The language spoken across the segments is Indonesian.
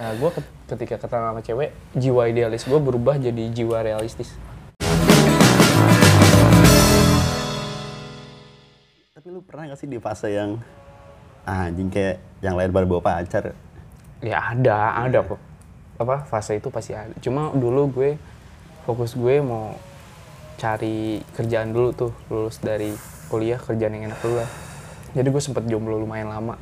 Nah, gue ketika ketemu sama cewek, jiwa idealis gue berubah jadi jiwa realistis. Tapi lu pernah gak sih di fase yang ah, anjing kayak yang lain baru bawa pacar? Ya ada, ada kok. Apa fase itu pasti ada. Cuma dulu gue fokus gue mau cari kerjaan dulu tuh lulus dari kuliah kerjaan yang enak dulu lah. Jadi gue sempet jomblo lumayan lama.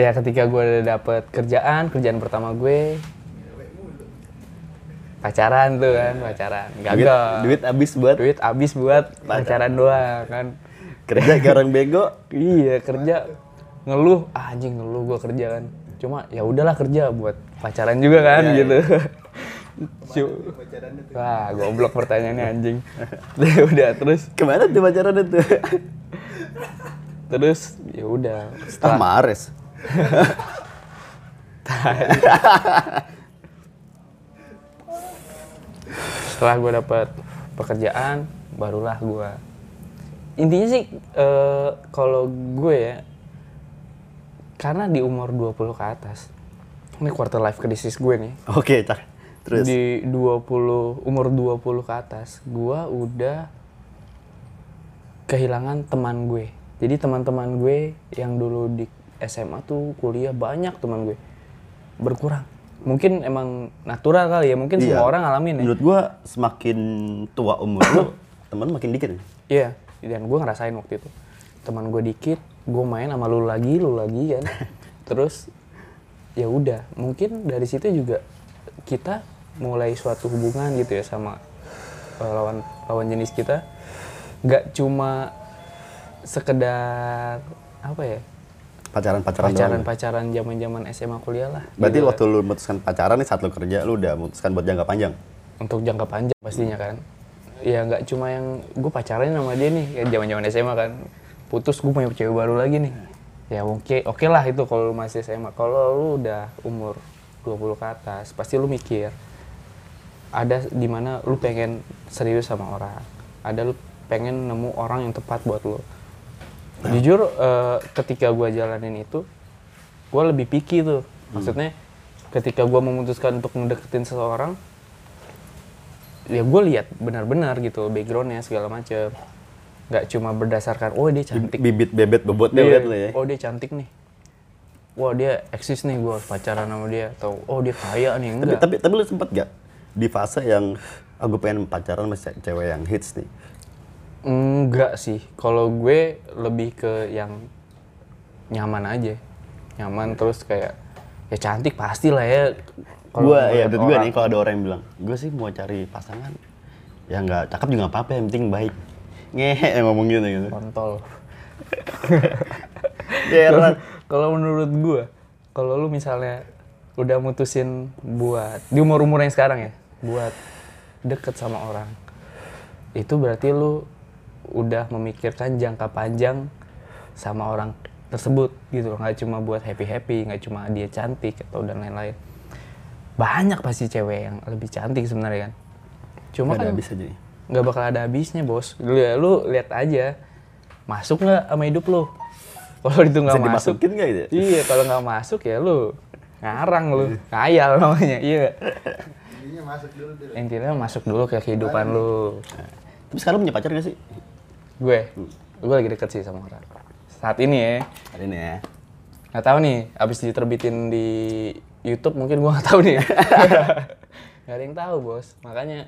Ya ketika gue udah dapet kerjaan, kerjaan pertama gue pacaran tuh kan, pacaran. Duit, Gagal. duit habis buat duit habis buat pacaran doang kan kerja kayak orang bego. iya kerja ngeluh ah, anjing ngeluh gua kerja kan cuma ya udahlah kerja buat pacaran juga kan Iya, gitu Cu- wah goblok pertanyaannya anjing udah terus Ke mana tuh pacaran itu? terus ya udah ah, setelah Mares. Setelah gue dapat pekerjaan barulah gue intinya sih eh, kalau gue ya karena di umur 20 ke atas ini quarter life crisis gue nih. Oke, cak. Terus? Di 20 umur 20 ke atas gua udah kehilangan teman gue jadi teman-teman gue yang dulu di SMA tuh kuliah banyak teman gue. Berkurang. Mungkin emang natural kali ya mungkin Iya. semua orang ngalamin ya. Menurut gua semakin tua umur lu, temen lu makin dikit. iya dan gue ngerasain waktu itu. Teman gue dikit gue main sama lu lagi lu lagi kan. Terus ya udah. Mungkin dari situ juga kita mulai suatu hubungan gitu ya sama eh, lawan lawan jenis kita. Nggak cuma sekedar apa ya Pacaran-pacaran doang. pacaran pacaran zaman zaman SMA kuliah lah. Berarti gitu. waktu lu memutuskan pacaran nih saat lu kerja, lu udah memutuskan buat jangka panjang. untuk jangka panjang pastinya kan. Ya nggak cuma yang gue pacaran sama dia nih kayak zaman zaman SMA kan. Putus gue punya cewek baru lagi nih. Ya oke oke lah itu kalau lu masih SMA kalau lu udah umur 20 ke atas pasti lu mikir ada di mana lu pengen serius sama orang. Ada lu pengen nemu orang yang tepat buat lu jujur eh, ketika gue jalanin itu gue lebih picky tuh. Maksudnya ketika gue memutuskan untuk mendeketin seseorang ya gue lihat benar-benar gitu backgroundnya segala macem. Nggak cuma berdasarkan oh dia cantik. Bibit bebet bobotnya Iya. liat lu ya. oh dia cantik nih. Wah dia eksis nih gue pacaran sama dia. Atau oh dia kaya nih. Tapi, enggak. tapi tapi lu sempet gak di fase yang aku pengen pacaran sama ce- cewek yang hits nih. Enggak sih kalau gue lebih ke yang nyaman aja nyaman terus kayak ya cantik pasti lah ya Kalau Gua ya menurut gua orang. nih kalau ada orang yang bilang, gue sih mau cari pasangan yang nggak cakep juga apa-apa, yang penting baik. Ngehe yang ngomong gitu gitu. kontol Heran. kalau menurut gua kalau lu misalnya udah mutusin buat di umur umur yang sekarang ya buat deket sama orang itu berarti lu udah memikirkan jangka panjang sama orang tersebut gitu loh. Nggak cuma buat happy happy nggak cuma dia cantik atau dan lain-lain. Banyak pasti cewek yang lebih cantik sebenarnya kan. Cuma kan habis aja nih. nggak bakal ada habisnya bos. Lu, ya, lu lihat aja. Masuk nggak sama hidup lu? Kalau itu nggak Bisa masuk. nggak gitu? iya kalau nggak masuk ya lu ngarang lu. Ngayal namanya iya. Intinya masuk dulu ke kehidupan lu. Tapi sekarang punya pacar gak sih? Gue. Gue lagi deket sih sama orang. Saat ini ya. Hari ini ya. nggak tahu nih abis diterbitin di YouTube mungkin gua nggak tahu nih. Nggak ada yang tahu bos. Makanya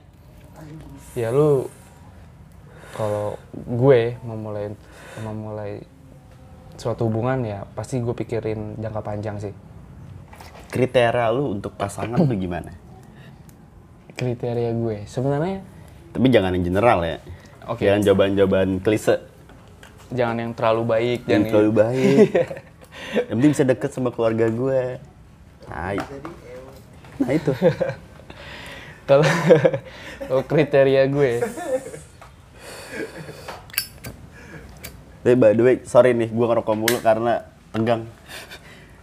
ya lu kalau gue memulai memulai suatu hubungan ya pasti gue pikirin jangka panjang sih. Kriteria lu untuk pasangan tuh gimana? kriteria gue. Sebenarnya Tapi jangan yang general ya. Oke. Jangan jawaban-jawaban klise. jangan yang terlalu baik Yang dan terlalu baik. yang penting bisa deket sama keluarga gue. Hai. Nah itu. kalau kalau kriteria gue Tapi by the way, sorry nih, gue ngerokok mulu karena tegang.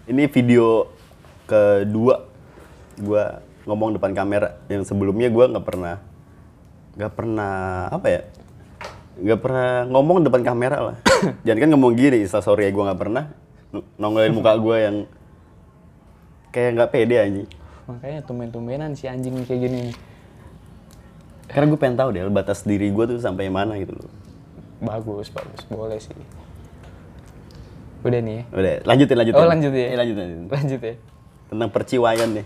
Ini video kedua gue ngomong depan kamera. Yang sebelumnya gue nggak pernah, nggak pernah apa ya, nggak pernah ngomong depan kamera lah. Jangan kan ngomong gini, Insta story gue nggak pernah. Nongolin muka gue yang kayak nggak pede anjing. Makanya tumben-tumbenan si anjing kayak gini. Karena gue pengen tahu deh batas diri gue tuh sampai mana gitu loh. Bagus, bagus. Boleh sih. Udah nih ya. Udah, lanjutin lanjutin. Oh, lanjut ya? Iya, lanjutin, lanjutin. Lanjut ya. Tentang perciwaian nih.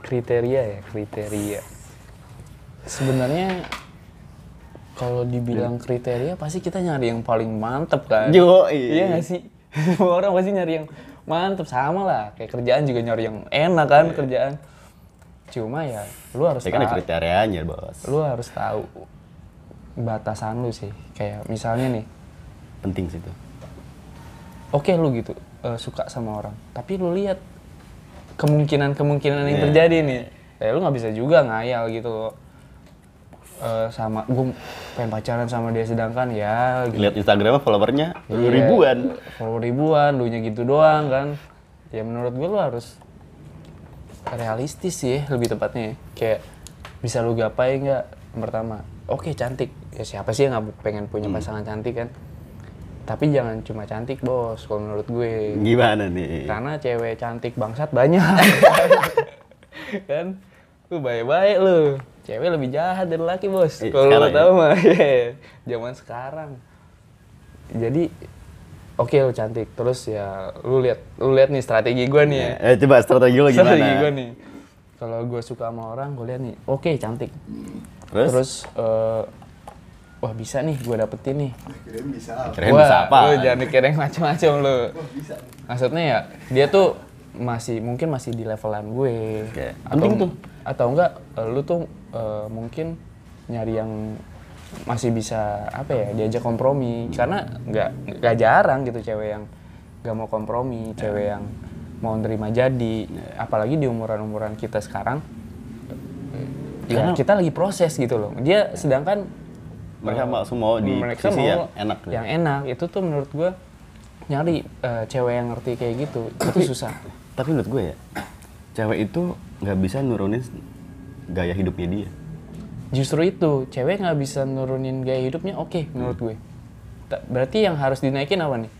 Kriteria ya, kriteria. Sebenarnya kalau dibilang kriteria pasti kita nyari yang paling mantep kan. Yo, Iya nggak sih? Semua orang pasti nyari yang mantep sama lah. Kayak kerjaan juga nyari yang enak kan kerjaan. Cuma ya lu harus Ya kan ada tahu, kriterianya, Bos. lu harus tahu batasan lu sih. Kayak misalnya nih, Penting sih itu. oke lu gitu eh, suka sama orang, tapi lu lihat kemungkinan-kemungkinan yang Iya. terjadi nih. Ya lu nggak bisa juga ngayal gitu loh. Eh, sama gue pengen pacaran sama dia sedangkan ya gitu. Lihat Instagramnya followernya Iya, ribuan. Follow ribuan, lu nya gitu doang kan. Ya menurut gue lu harus realistis sih lebih tepatnya. Kayak bisa lu gapai nggak? Pertama, oke cantik. Ya siapa sih yang nggak pengen punya Hmm. pasangan cantik kan? Tapi jangan cuma cantik bos, kalau menurut gue. Gimana nih? Karena cewek cantik bangsat banyak. kan? Lu baik-baik lu. Cewek lebih jahat dari laki bos. Eh, Kalau lu sekarang ya? tahu mah. iya. Zaman sekarang. Jadi oke lu cantik. Terus ya lu lihat lu lihat nih strategi gua nih ya. Eh coba strategi lo gimana? Strategi gua nih. Kalau gua suka sama orang, gua lihat nih, oke cantik. Terus? Terus eh, wah bisa nih gua dapetin nih. Kirain Wah, bisa apa? Lu jangan mikir yang macam-macam lu. Maksudnya ya dia tuh masih mungkin masih di levelan gue. Oke, Atau, penting tuh. Atau enggak lu tuh eh, mungkin nyari yang masih bisa apa ya diajak kompromi karena nggak nggak jarang gitu cewek yang nggak mau kompromi cewek yang mau nerima jadi apalagi di umuran umuran kita sekarang ya Karena- kita lagi proses gitu loh dia sedangkan Mereka langsung mau di mereka sisi mau yang enak. gitu. yang enak itu tuh menurut gue nyari eh, cewek yang ngerti kayak gitu itu susah Tapi menurut gue ya, cewek itu nggak bisa nurunin gaya hidupnya dia. justru itu cewek nggak bisa nurunin gaya hidupnya oke menurut gue. Ta- berarti yang harus dinaikin apa nih?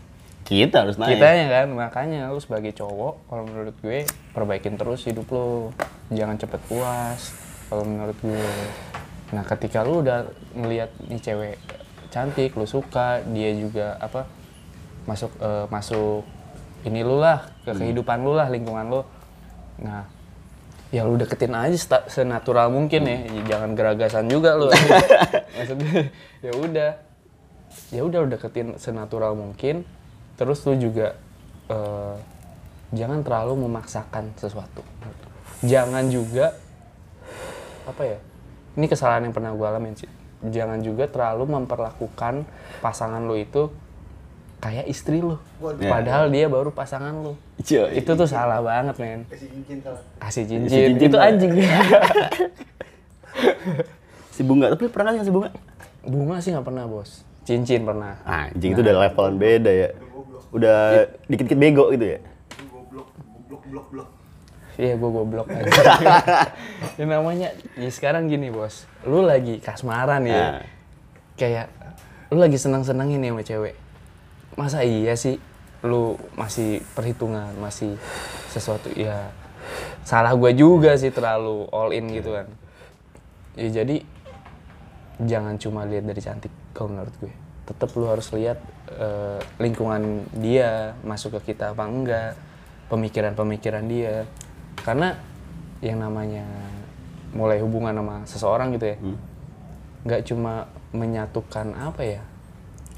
Kita harus naik. kitanya kan makanya lu sebagai cowok kalau menurut gue perbaikin terus hidup lu. Jangan cepet puas kalau menurut gue. Nah ketika lu udah ngelihat nih cewek cantik lu suka dia juga apa masuk eh, masuk ini lu lah ke kehidupan lu lah lingkungan lu. Nah ya lu deketin aja senatural mungkin ya. Jangan geragasan juga lu. Maksudnya ya udah. Ya udah lu deketin senatural mungkin. Terus lu juga eh, jangan terlalu memaksakan sesuatu. Jangan juga apa ya ini kesalahan yang pernah gue alamin sih. Jangan juga terlalu memperlakukan pasangan lu itu kayak istri lu. Padahal dia baru pasangan lu. Cuy. itu tuh salah banget men. Kasih Kasih cincin. cincin itu anjing. Si bunga, tapi pernah nggak si bunga? bunga sih nggak pernah bos. Cincin pernah. Anjing itu udah levelan beda ya. Udah dikit-dikit bego gitu ya. Iya, gue goblok aja. ya namanya, ya sekarang gini bos, lu lagi kasmaran ya, Nah. kayak lu lagi senang-senangin ya sama cewek. Masa iya sih, lu masih perhitungan, masih sesuatu ya salah gue juga sih terlalu all in gitu kan. Ya jadi jangan cuma lihat dari cantik kalau menurut gue. Tetap lu harus lihat eh, lingkungan dia masuk ke kita apa enggak, pemikiran-pemikiran dia. Karena yang namanya mulai hubungan sama seseorang gitu ya, nggak cuma menyatukan apa ya,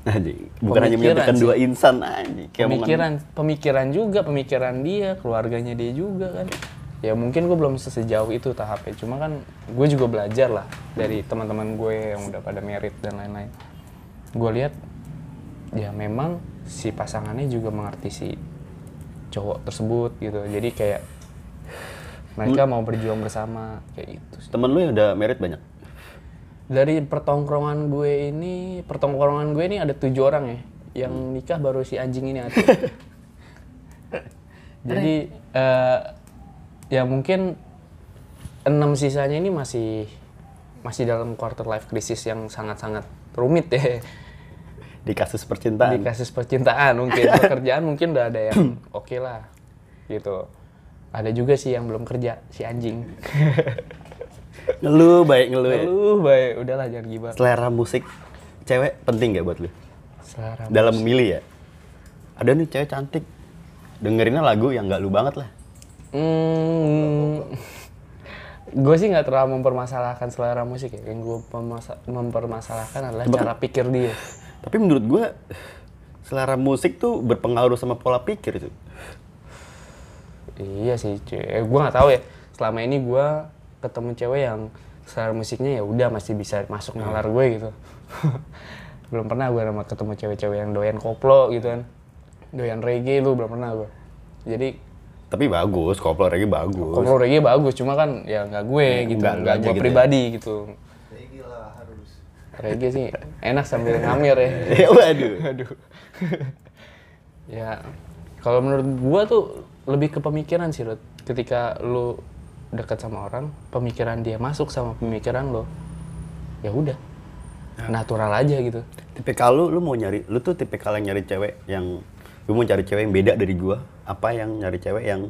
Anjing, bukan hanya Pemikiran menyatukan dua insan anjing. Kayak omongan- pemikiran pemikiran juga pemikiran dia keluarganya dia juga kan ya mungkin gue belum sejauh itu tahapnya cuma kan gue juga belajar lah dari teman-teman gue yang udah pada merit dan lain-lain gue lihat ya memang si pasangannya juga mengerti si cowok tersebut gitu jadi kayak mereka mau berjuang bersama kayak gitu sih. Temen lu yang udah merit banyak? Dari pertongkrongan gue ini pertongkrongan gue ini ada tujuh orang ya yang nikah baru si anjing ini ada jadi eh, ya mungkin enam sisanya ini masih masih dalam quarter life crisis yang sangat-sangat rumit ya. Di kasus di percintaan. kasus percintaan mungkin. Pekerjaan mungkin udah ada yang oke lah gitu. Ada juga sih yang belum kerja si anjing Ngeluh baik ngeluh ya. lu baik udahlah jangan gibah Selera musik cewek penting gak buat lu? selera Dalam memilih ya. Ada nih cewek cantik. Dengerinnya lagu yang gak lu banget lah. Hmm, gue sih nggak terlalu mempermasalahkan selera musik ya. Yang gue mempermasalahkan adalah cara pikir dia. Tapi menurut gua selera musik tuh berpengaruh sama pola pikir itu. Iya sih, cuy. Eh, gue nggak tahu ya. Selama ini gue ketemu cewek yang selera musiknya ya udah masih bisa masuk nalar gue gitu. belum pernah gue sama ketemu cewek-cewek yang doyan koplo gitu kan. Doyan reggae lu belum pernah gue. Jadi Tapi bagus, koplo reggae bagus. koplo reggae bagus, cuma kan ya nggak gue gitu, nggak gue gitu ya. pribadi gitu. Reggae lah harus. Reggae sih enak sambil ngamir ya. Ya waduh. Aduh. ya, kalau menurut gua tuh lebih ke pemikiran sih, Rut. Ketika lu dekat sama orang, pemikiran dia masuk sama pemikiran lo, ya udah. Natural aja gitu. Tipikal lu, lu mau nyari, lu tuh tipikal yang nyari cewek yang, lu mau cari cewek yang beda dari gua, apa yang nyari cewek yang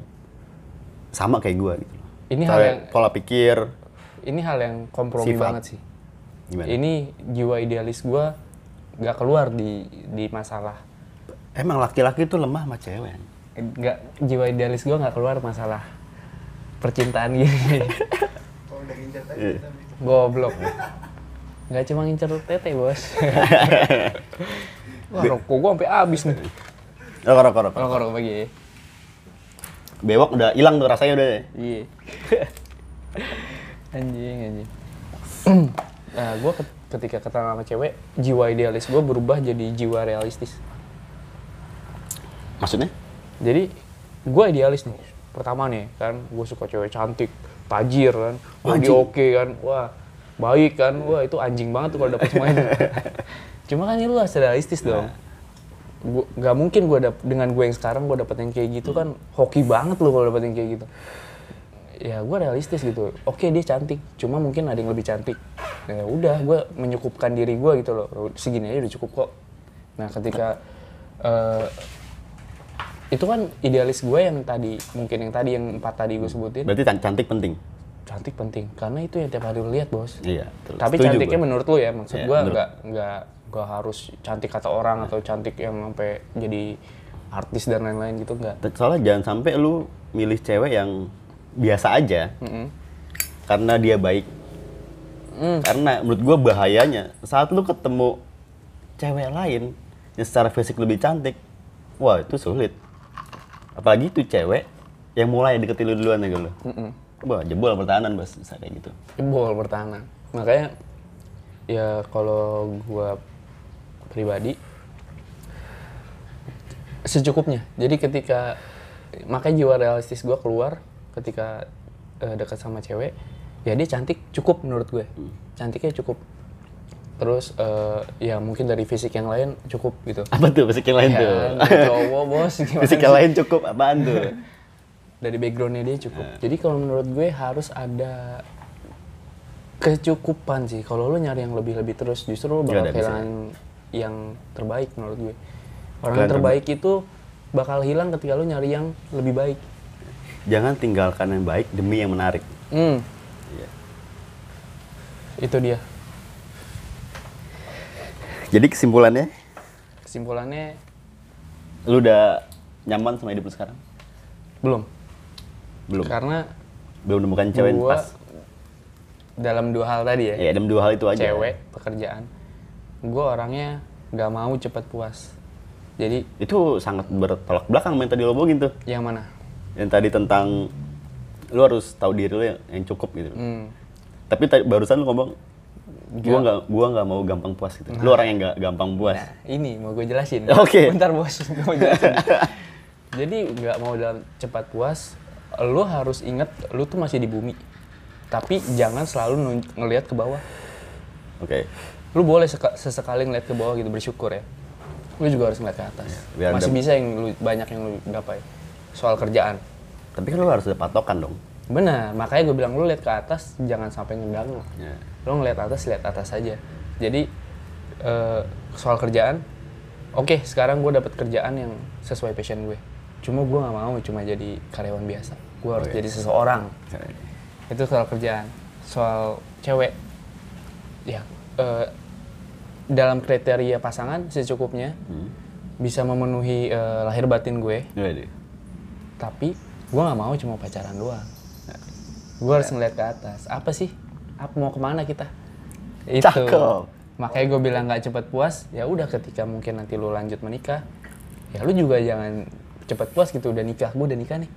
sama kayak gua gitu. Ini hal Cewek yang- pola pikir, Ini hal yang kompromi Sifat. banget sih. gimana? Ini jiwa idealis gua nggak keluar di di masalah. Emang laki-laki tuh lemah sama cewek. Nggak jiwa idealis gua nggak keluar masalah percintaan gini. Iya. Goblok. Nggak cuma ngincer tete, Bos. Wah, rokok gua sampai habis nih. Rokok, rokok, rokok. Rokok rokok pagi. Bewok udah hilang tuh rasanya udah. Iya. anjing, anjing. nah, gua ket- ketika ketemu sama cewek, jiwa idealis gua berubah jadi jiwa realistis. Maksudnya? Jadi, gua idealis nih. Pertama nih, kan, gua suka cewek cantik, tajir kan, Anjing. oke kan, wah, baik kan, wah itu anjing banget tuh kalau dapet semua itu. Cuma kan ini lu harus realistis dong. Gua, gak mungkin gua dap dengan gue yang sekarang gua dapet yang kayak gitu kan hoki banget lu kalau dapet yang kayak gitu. Ya gua realistis gitu. Oke dia cantik, cuma mungkin ada yang lebih cantik. Ya udah, gua menyukupkan diri gua gitu loh. Segini aja udah cukup kok. Nah ketika eh, itu kan idealis gue yang tadi mungkin yang tadi yang empat tadi gue sebutin Berarti can- cantik penting. cantik penting karena itu yang tiap hari lu lihat bos Iya. betul. tapi Setuju cantiknya gua. menurut lu ya maksud Iya, gue nggak nggak nggak harus cantik kata orang atau cantik yang sampai jadi artis dan lain-lain gitu nggak Soalnya jangan sampai lu milih cewek yang biasa aja. Karena dia baik. Mm. Karena menurut gua bahayanya saat lu ketemu cewek lain yang secara fisik lebih cantik, wah itu sulit. Apalagi itu cewek yang mulai deketin lu duluan ya lu. Wah, jebol pertahanan bos, bisa kayak gitu. jebol pertahanan. Makanya ya kalau gue pribadi secukupnya. Jadi ketika makanya jiwa realistis gue keluar ketika eh, dekat sama cewek ya dia cantik cukup menurut gue. Cantiknya cukup terus eh, ya mungkin dari fisik yang lain cukup gitu Apa tuh fisik yang lain ya, tuh? cowok bos fisik yang lain cukup apaan tuh? dari backgroundnya dia cukup. Jadi kalau menurut gue harus ada kecukupan sih. Kalau lu nyari yang lebih-lebih terus, justru Nggak bakal kehilangan yang terbaik menurut gue. Orang Yang terbaik itu bakal hilang ketika lu nyari yang lebih baik. Jangan tinggalkan yang baik demi yang menarik. Hmm, Iya. itu dia. Jadi kesimpulannya, Kesimpulannya lu udah nyaman sama hidup lu sekarang? belum. Belum. Karena Belum menemukan cewek yang pas. dalam dua hal tadi ya, Ya, ada dua hal itu aja. cewek, pekerjaan. Gue orangnya gak mau cepat puas. Jadi Itu sangat bertolak belakang yang tadi lo omongin tuh. yang mana? Yang tadi tentang lu harus tahu diri lu yang, yang cukup gitu. Hmm, Tapi tadi barusan lu ngomong gua nggak gua nggak mau gampang puas gitu. Lu orang yang nggak gampang puas. Nah, ini mau gue jelasin. Oke. Bentar bos, gue mau jelasin. Jadi nggak mau dalam cepat puas, lu harus inget lu tuh masih di bumi. Tapi jangan selalu ngelihat ke bawah. Oke. Lu boleh seka- sesekali ngeliat ke bawah gitu bersyukur ya. Lu juga harus ngeliat ke atas. biar masih bisa yang lu banyak yang lu gapai. Soal kerjaan. Tapi kan lu harus ada patokan dong. Benar, makanya gue bilang lu lihat ke atas jangan sampai ngeganggu. Ya. Lu ngeliat atas, lihat atas aja. Jadi eh, soal kerjaan, oke sekarang gue dapet kerjaan yang sesuai passion gue. cuma gue nggak mau cuma jadi karyawan biasa gue harus Oh, iya. jadi seseorang itu soal kerjaan soal cewek ya eh, dalam kriteria pasangan secukupnya Hmm. bisa memenuhi eh, lahir batin gue Iya deh. tapi gue nggak mau cuma pacaran doang gue harus ngeliat ke atas. Apa sih? Apa mau ke mana kita? Itu. Cakep. makanya gue bilang nggak cepet puas ya udah ketika mungkin nanti lu lanjut menikah ya lu juga jangan cepet puas gitu udah nikah. Gue udah nikah nih.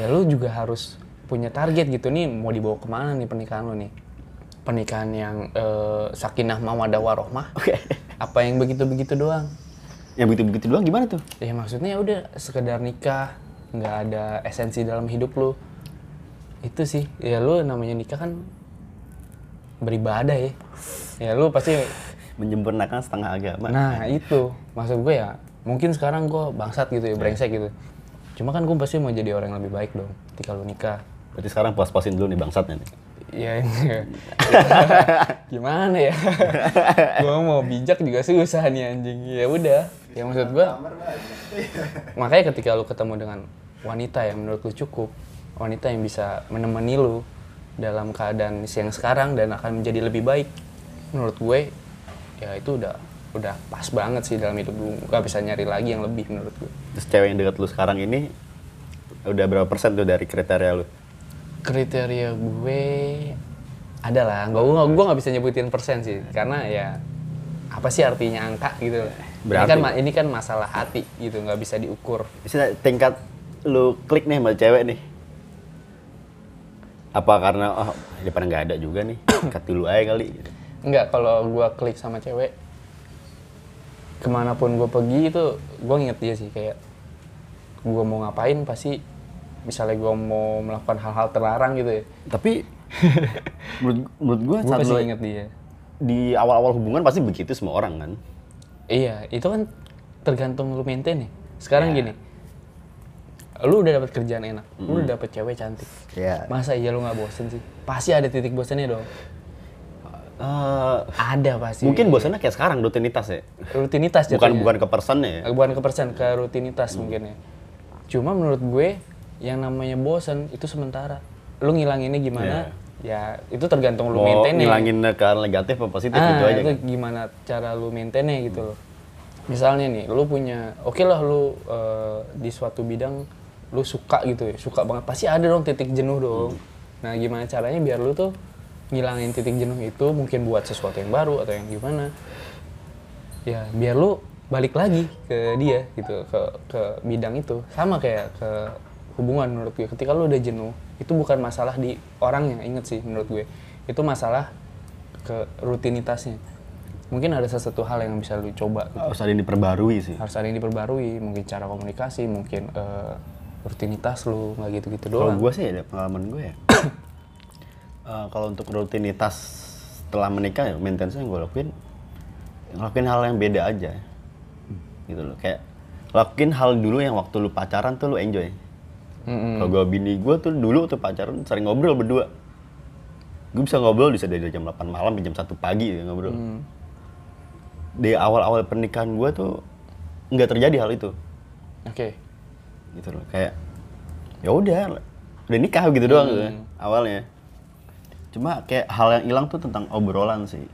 Ya lu juga harus punya target gitu nih mau dibawa ke mana nih pernikahan lu nih? Pernikahan yang eh, sakinah mawadah warohmah? Oke. apa yang begitu begitu doang? Yang begitu-begitu doang gimana tuh? ya maksudnya ya udah sekedar nikah nggak ada esensi dalam hidup lu itu sih. Ya lu namanya nikah kan beribadah ya. Ya lu pasti Menyempurnakan setengah agama. nah itu. Maksud gue ya mungkin sekarang gue bangsat gitu ya brengsek gitu. Cuma kan gue pasti mau jadi orang yang lebih baik dong ketika lu nikah. Berarti sekarang puas-puasin dulu nih bangsatnya nih. ya gimana ya? Gue mau bijak juga susah nih anjing. Ya udah. Ya maksud gue makanya ketika lu ketemu dengan wanita yang menurut lu cukup wanita yang bisa menemani lu dalam keadaan yang sekarang dan akan menjadi lebih baik menurut gue ya itu udah udah pas banget sih dalam hidup lu gak bisa nyari lagi yang lebih menurut gue Terus cewek yang dekat lu sekarang ini udah berapa persen tuh dari kriteria lu? kriteria gue ada lah. Gue gue gue nggak bisa nyebutin persen sih. Karena ya apa sih artinya angka gitu? Ini Berarti- kan ma- ini kan masalah hati gitu nggak bisa diukur. Tingkat lu klik nih sama cewek nih. Apa karena oh daripada nggak ada juga nih, cut dulu aja kali. gitu. Enggak, kalau gue klik sama cewek, ke mana pun gue pergi itu gue nginget dia sih kayak gue mau ngapain pasti misalnya gue mau melakukan hal-hal terlarang gitu ya, Tapi menurut menurut gua gue saat pasti inget dia. di awal-awal hubungan pasti begitu semua orang kan. Iya, itu kan tergantung lu maintain nih. Sekarang gini, lu udah dapat kerjaan enak, lu udah dapet cewek cantik. Iya. Masa iya lu nggak bosen sih? Pasti ada titik bosennya dong. Eh, Ada pasti. mungkin bosannya kayak sekarang rutinitas ya. rutinitas Bukan jatuhnya. bukan ke personnya ya. bukan ke persen ke rutinitas mungkin ya cuma menurut gue yang namanya bosen itu sementara lu ngilanginnya gimana ya itu tergantung lu Mau maintainnya ngilangin ke negatif apa positif ah, gitu aja. itu kan? gimana cara lu maintainnya gitu loh misalnya nih lu punya oke lah lu eh, di suatu bidang lu suka gitu ya suka banget. Pasti ada dong titik jenuh dong. Nah gimana caranya biar lu tuh ngilangin titik jenuh itu? Mungkin buat sesuatu yang baru atau yang gimana? Ya biar lu balik lagi ke dia gitu ke ke bidang itu. Sama kayak ke hubungan menurut gue. Ketika lu udah jenuh itu bukan masalah di orangnya inget sih menurut gue. Itu masalah ke rutinitasnya. Mungkin ada sesuatu hal yang bisa lu coba gitu. Harus ada yang diperbarui sih. harus ada yang diperbarui mungkin cara komunikasi mungkin eh, rutinitas lu nggak gitu-gitu Kalau doang. gue sih ada pengalaman gue ya. Eh, kalau untuk rutinitas setelah menikah ya maintenance yang gue lakuin ngelakuin hal yang beda aja. Gitu loh kayak lakuin hal dulu yang waktu lu pacaran tuh lu enjoy. Mm-mm. kalau gue bini gue tuh dulu tuh pacaran sering ngobrol berdua. Gue bisa ngobrol bisa dari jam 8 malam sampai jam 1 pagi ya, ngobrol. Di awal-awal pernikahan gue tuh nggak terjadi hal itu. Oke gitu loh. Kayak ya udah udah nikah gitu doang gitu ya, awalnya. Cuma kayak hal yang hilang tuh tentang obrolan sih.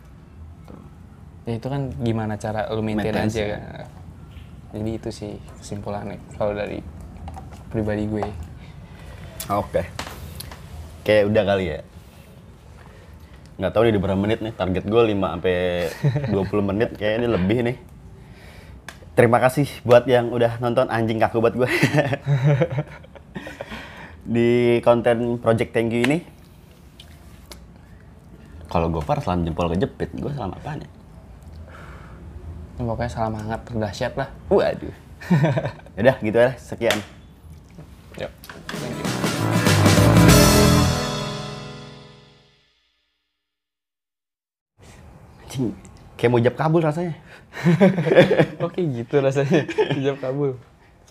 Ya itu kan gimana cara lu maintain Maintenance, aja ya. kan. jadi itu sih kesimpulannya kalau dari pribadi gue. Oke. Kayak udah kali ya. Nggak tahu nih di berapa menit nih? Target gue 5 sampai 20 menit kayaknya ini lebih nih terima kasih buat yang udah nonton anjing kaku buat gue di konten Project Thank You ini. Kalau Gopar salam jempol kejepit gue salam apaan ya? Ya, pokoknya salam hangat terdahsyat lah. Waduh. Yaudah gitu ya sekian. Yuk, thank you. Anjing, kayak mau jawab kabul rasanya Oke gitu rasanya. Hijab kabul.